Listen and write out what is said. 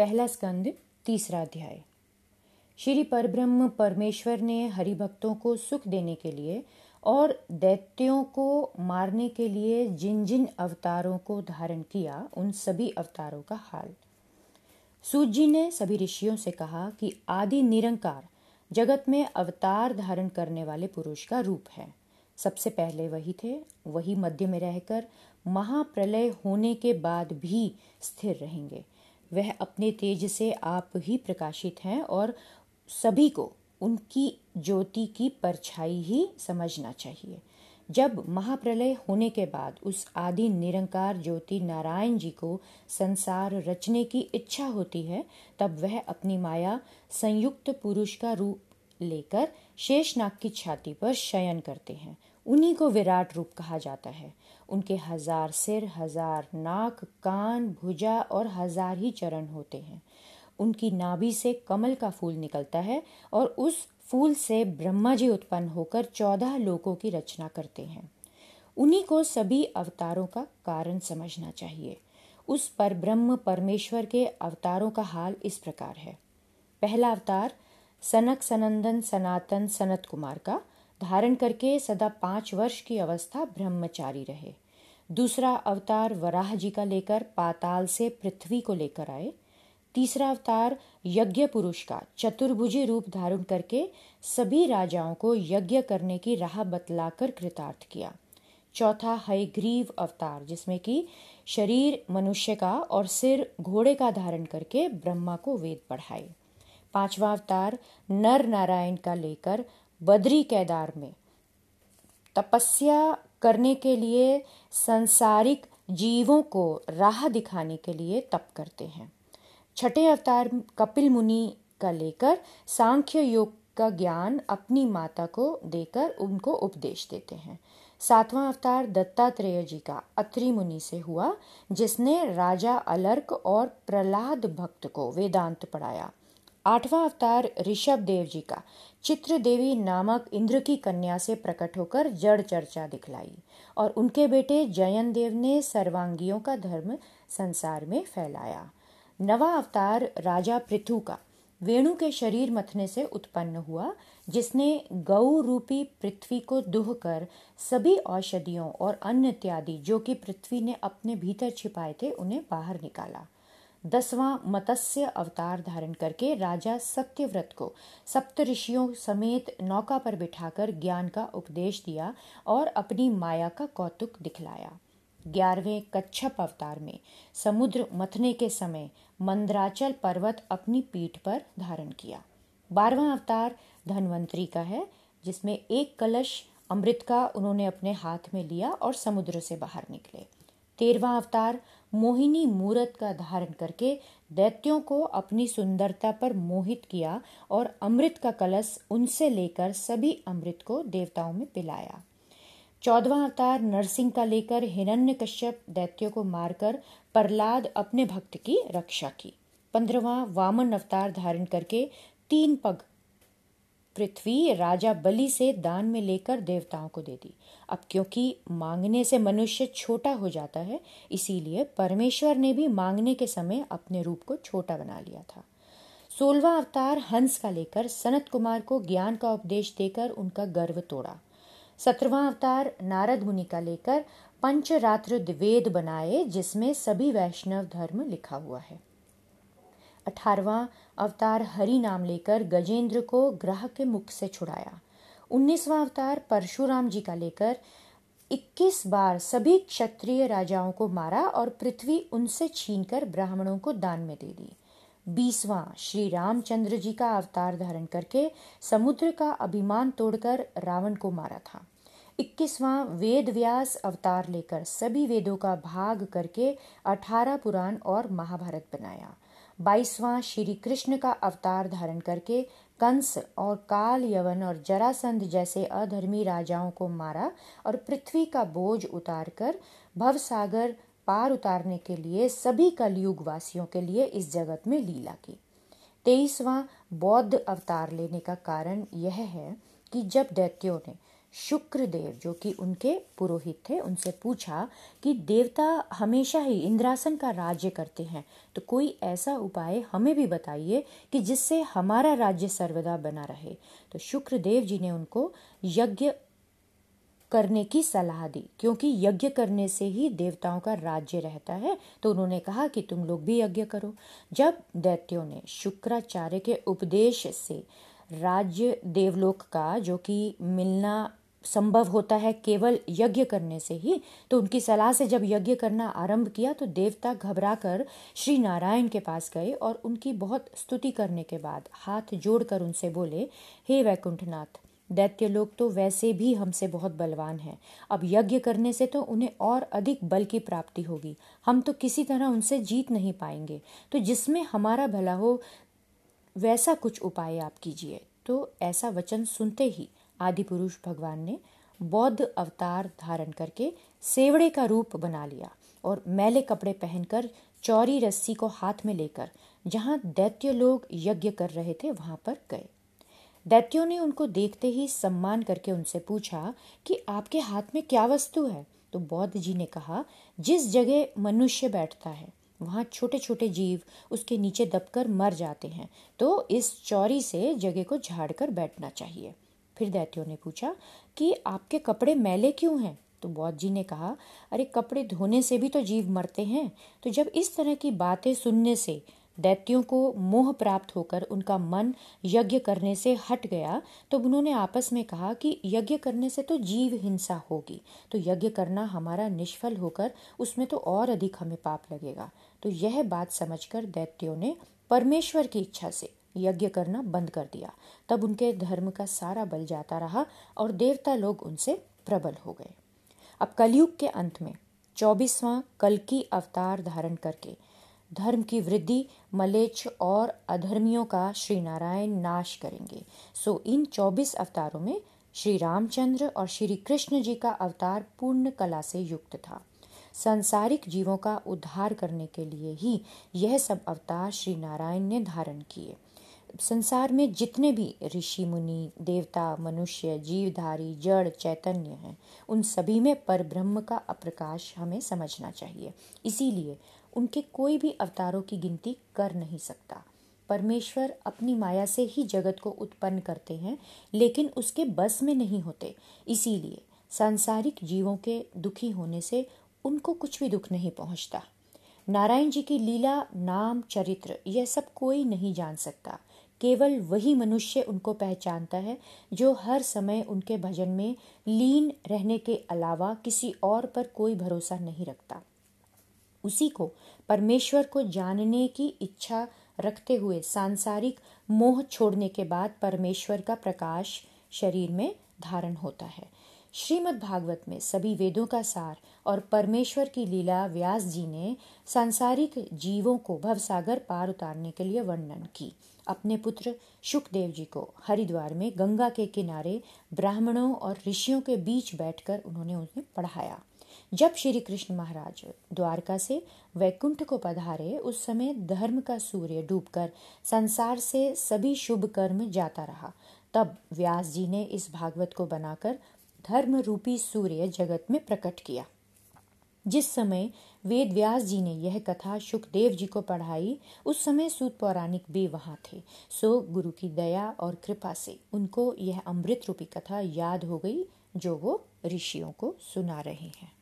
पहला स्कंद, तीसरा अध्याय। श्री परब्रह्म परमेश्वर ने हरिभक्तों को सुख देने के लिए और दैत्यों को मारने के लिए जिन जिन अवतारों को धारण किया, उन सभी अवतारों का हाल। सूत जी ने सभी ऋषियों से कहा कि आदि निरंकार जगत में अवतार धारण करने वाले पुरुष का रूप है। सबसे पहले वही थे, वही मध्य में रहकर महाप्रलय होने के बाद भी स्थिर रहेंगे। वह अपने तेज से आप ही प्रकाशित हैं और सभी को उनकी ज्योति की परछाई ही समझना चाहिए। जब महाप्रलय होने के बाद उस आदि निरंकार ज्योति नारायण जी को संसार रचने की इच्छा होती है, तब वह अपनी माया संयुक्त पुरुष का रूप लेकर शेषनाग की छाती पर शयन करते हैं। उन्हीं को विराट रूप कहा जाता है। उनके हज़ार सिर, हज़ार नाक, कान, भुजा और हज़ार ही चरण होते हैं। उनकी नाभि से कमल का फूल निकलता है और उस फूल से ब्रह्मा जी उत्पन्न होकर चौदह लोकों की रचना करते हैं। उन्हीं को सभी अवतारों का कारण समझना चाहिए। उस पर ब्रह्म परमेश्वर के अवतारों का हाल इस प्रकार है। पहला अवतार सनक सनंदन सनातन सनत कुमार का धारण करके सदा पाँच वर्ष की अवस्था ब्रह्मचारी रहे। दूसरा अवतार वराह जी का लेकर पाताल से पृथ्वी को लेकर आए। तीसरा अवतार यज्ञ पुरुष का चतुर्भुजी रूप धारण करके सभी राजाओं को यज्ञ करने की राह बतलाकर कृतार्थ किया। चौथा हयग्रीव अवतार, जिसमें कि शरीर, मनुष्य का और सिर घोड़े का धारण करके ब्रह्मा को वेद पढ़ाए। पांचवा अवतार नर नारायण का लेकर बद्री केदार में। तपस्या करने के लिए संसारिक जीवों को राह दिखाने के लिए तप करते हैं। छठे अवतार कपिल मुनि का लेकर सांख्य योग का ज्ञान अपनी माता को देकर उनको उपदेश देते हैं। सातवां अवतार दत्तात्रेय जी का अत्रि मुनि से हुआ, जिसने राजा अलर्क और प्रहलाद भक्त को वेदांत पढ़ाया। आठवां अवतार ऋषभ देव जी का। चित्र देवी नामक इंद्र की कन्या से प्रकट होकर जड़ चर्चा दिखलाई और उनके बेटे जयन देव ने सर्वांगियों का धर्म संसार में फैलाया। नवा अवतार राजा पृथु का। वेणु के शरीर मथने से उत्पन्न हुआ, जिसने गौ रूपी पृथ्वी को दुह कर सभी औषधियों और अन्य इत्यादि जो कि पृथ्वी ने अपने भीतर छिपाए थे उन्हें बाहर निकाला। दसवां मत्स्य अवतार धारण करके राजा सत्यव्रत को सप्त ऋषियों समेत नौका पर बिठाकर ज्ञान का उपदेश दिया और अपनी माया का कौतुक दिखलाया। ग्यारहवें कच्छप अवतार में समुद्र मथने के समय मंद्राचल पर्वत अपनी पीठ पर धारण किया। बारहवा अवतार धनवंतरी का है, जिसमें एक कलश अमृत का उन्होंने अपने हाथ में लिया और समुद्र से बाहर निकले। तेरवा अवतार मोहिनी मूरत का धारण करके दैत्यों को अपनी सुंदरता पर मोहित किया और अमृत का कलश उनसे लेकर सभी अमृत को देवताओं में पिलाया। चौदवा अवतार नरसिंह का लेकर हिरण्य कश्यप दैत्यों को मारकर प्रहलाद अपने भक्त की रक्षा की। पंद्रवा वामन अवतार धारण करके तीन पग पृथ्वी राजा बलि से दान में लेकर देवताओं को दे दी। अब क्योंकि मांगने से मनुष्य छोटा हो जाता है, इसीलिए परमेश्वर ने भी मांगने के समय अपने रूप को छोटा बना लिया था। सोलवा अवतार हंस का लेकर सनत कुमार को ज्ञान का उपदेश देकर उनका गर्व तोड़ा। सत्रवा अवतार नारद मुनि का लेकर पंचरात्र वेद बनाए, जिसमें सभी वैष्णव धर्म लिखा हुआ है। अठारवा अवतार हरि नाम लेकर गजेंद्र को ग्रह के मुख से छुड़ाया। उन्नीसवा अवतार परशुराम जी का लेकर 21 बार सभी क्षत्रिय राजाओं को मारा और पृथ्वी उनसे छीनकर ब्राह्मणों को दान में दे दी। बीसवां श्री रामचंद्र जी का अवतार धारण करके समुद्र का अभिमान तोड़कर रावण को मारा था। इक्कीसवां वेद व्यास अवतार लेकर सभी वेदों का भाग करके अठारह पुराण और महाभारत बनाया। बाईसवां श्री कृष्ण का अवतार धारण करके कंस और काल यवन और जरासंध जैसे अधर्मी राजाओं को मारा और पृथ्वी का बोझ उतारकर भव सागर पार उतारने के लिए सभी कलयुग वासियों के लिए इस जगत में लीला की। तेईसवां बौद्ध अवतार लेने का कारण यह है कि जब दैत्यों ने शुक्रदेव, जो कि उनके पुरोहित थे, उनसे पूछा कि देवता हमेशा ही इंद्रासन का राज्य करते हैं। तो कोई ऐसा उपाय हमें भी बताइए कि जिससे हमारा राज्य सर्वदा बना रहे। तो शुक्रदेव जी ने उनको यज्ञ करने की सलाह दी। क्योंकि यज्ञ करने से ही देवताओं का राज्य रहता है तो उन्होंने कहा कि तुम लोग भी यज्ञ करो। जब दैत्यों ने शुक्राचार्य के उपदेश से राज्य देवलोक का, जो कि मिलना संभव होता है केवल यज्ञ करने से ही। तो उनकी सलाह से जब यज्ञ करना आरंभ किया तो देवता घबराकर श्री नारायण के पास गए और उनकी बहुत स्तुति करने के बाद हाथ जोड़कर उनसे बोले, हे वैकुंठनाथ, दैत्य लोग तो वैसे भी हमसे बहुत बलवान हैं। अब यज्ञ करने से तो उन्हें और अधिक बल की प्राप्ति होगी। हम तो किसी तरह उनसे जीत नहीं पाएँगे। तो जिसमें हमारा भला हो, वैसा कुछ उपाय आप कीजिए। तो ऐसा वचन सुनते ही आदि पुरुष भगवान ने बौद्ध अवतार धारण करके सेवड़े का रूप बना लिया और मैले कपड़े पहनकर चौरी रस्सी को हाथ में लेकर जहाँ दैत्य लोग यज्ञ कर रहे थे, वहाँ पर गए। दैत्यों ने उनको देखते ही सम्मान करके उनसे पूछा कि आपके हाथ में क्या वस्तु है? तो बौद्ध जी ने कहा, जिस जगह मनुष्य बैठता है, वहाँ छोटे छोटे जीव उसके नीचे दबकर मर जाते हैं तो इस चौरी से जगह को झाड़ कर बैठना चाहिए। फिर दैत्यों ने पूछा कि आपके कपड़े मैले क्यों हैं? तो बौद्ध जी ने कहा, अरे, कपड़े धोने से भी तो जीव मरते हैं। तो जब इस तरह की बातें सुनने से दैत्यों को मोह प्राप्त होकर उनका मन यज्ञ करने से हट गया तो उन्होंने आपस में कहा कि यज्ञ करने से तो जीव हिंसा होगी तो यज्ञ करना हमारा निष्फल होकर उसमें तो और अधिक हमें पाप लगेगा। तो यह बात समझकर दैत्यों ने परमेश्वर की इच्छा से यज्ञ करना बंद कर दिया। तब उनके धर्म का सारा बल जाता रहा और देवता लोग उनसे प्रबल हो गए। अब कलयुग के अंत में चौबीसवां कल की अवतार धारण करके धर्म की वृद्धि, मलेच्छ और अधर्मियों का श्री नारायण नाश करेंगे। सो इन चौबीस अवतारों में श्री रामचंद्र और श्री कृष्ण जी का अवतार पूर्ण कला से युक्त था। संसारिक जीवों का उद्धार करने के लिए ही यह सब अवतार श्री नारायण ने धारण किए। संसार में जितने भी ऋषि, मुनि, देवता, मनुष्य, जीवधारी, जड़, चैतन्य हैं, उन सभी में पर ब्रह्म का अप्रकाश हमें समझना चाहिए। इसीलिए उनके कोई भी अवतारों की गिनती कर नहीं सकता। परमेश्वर अपनी माया से ही जगत को उत्पन्न करते हैं, लेकिन उसके बस में नहीं होते। इसीलिए सांसारिक जीवों के दुखी होने से उनको कुछ भी दुख नहीं पहुँचता। नारायण जी की लीला, नाम, चरित्र, यह सब कोई नहीं जान सकता। केवल वही मनुष्य उनको पहचानता है, जो हर समय उनके भजन में लीन रहने के अलावा किसी और पर कोई भरोसा नहीं रखता। उसी को परमेश्वर को जानने की इच्छा रखते हुए सांसारिक मोह छोड़ने के बाद परमेश्वर का प्रकाश शरीर में धारण होता है। श्रीमद् भागवत में सभी वेदों का सार और परमेश्वर की लीला व्यास जी ने सांसारिक जीवों को भवसागर पार उतारने के लिए वर्णन की। अपने पुत्र सुखदेव जी को। हरिद्वार में गंगा के किनारे ब्राह्मणों और ऋषियों के बीच बैठकर उन्होंने उन्हें पढ़ाया। जब श्री कृष्ण महाराज द्वारका से वैकुंठ को पधारे, उस समय धर्म का सूर्य डूबकर संसार से सभी शुभ कर्म जाता रहा। तब व्यास जी ने इस भागवत को बनाकर धर्म रूपी सूर्य जगत में प्रकट किया। जिस समय वेद व्यास जी ने यह कथा सुखदेव जी को पढ़ाई, उस समय सूत पौराणिक भी वहाँ थे। सो गुरु की दया और कृपा से उनको यह अमृत रूपी कथा याद हो गई, जो वो ऋषियों को सुना रहे हैं।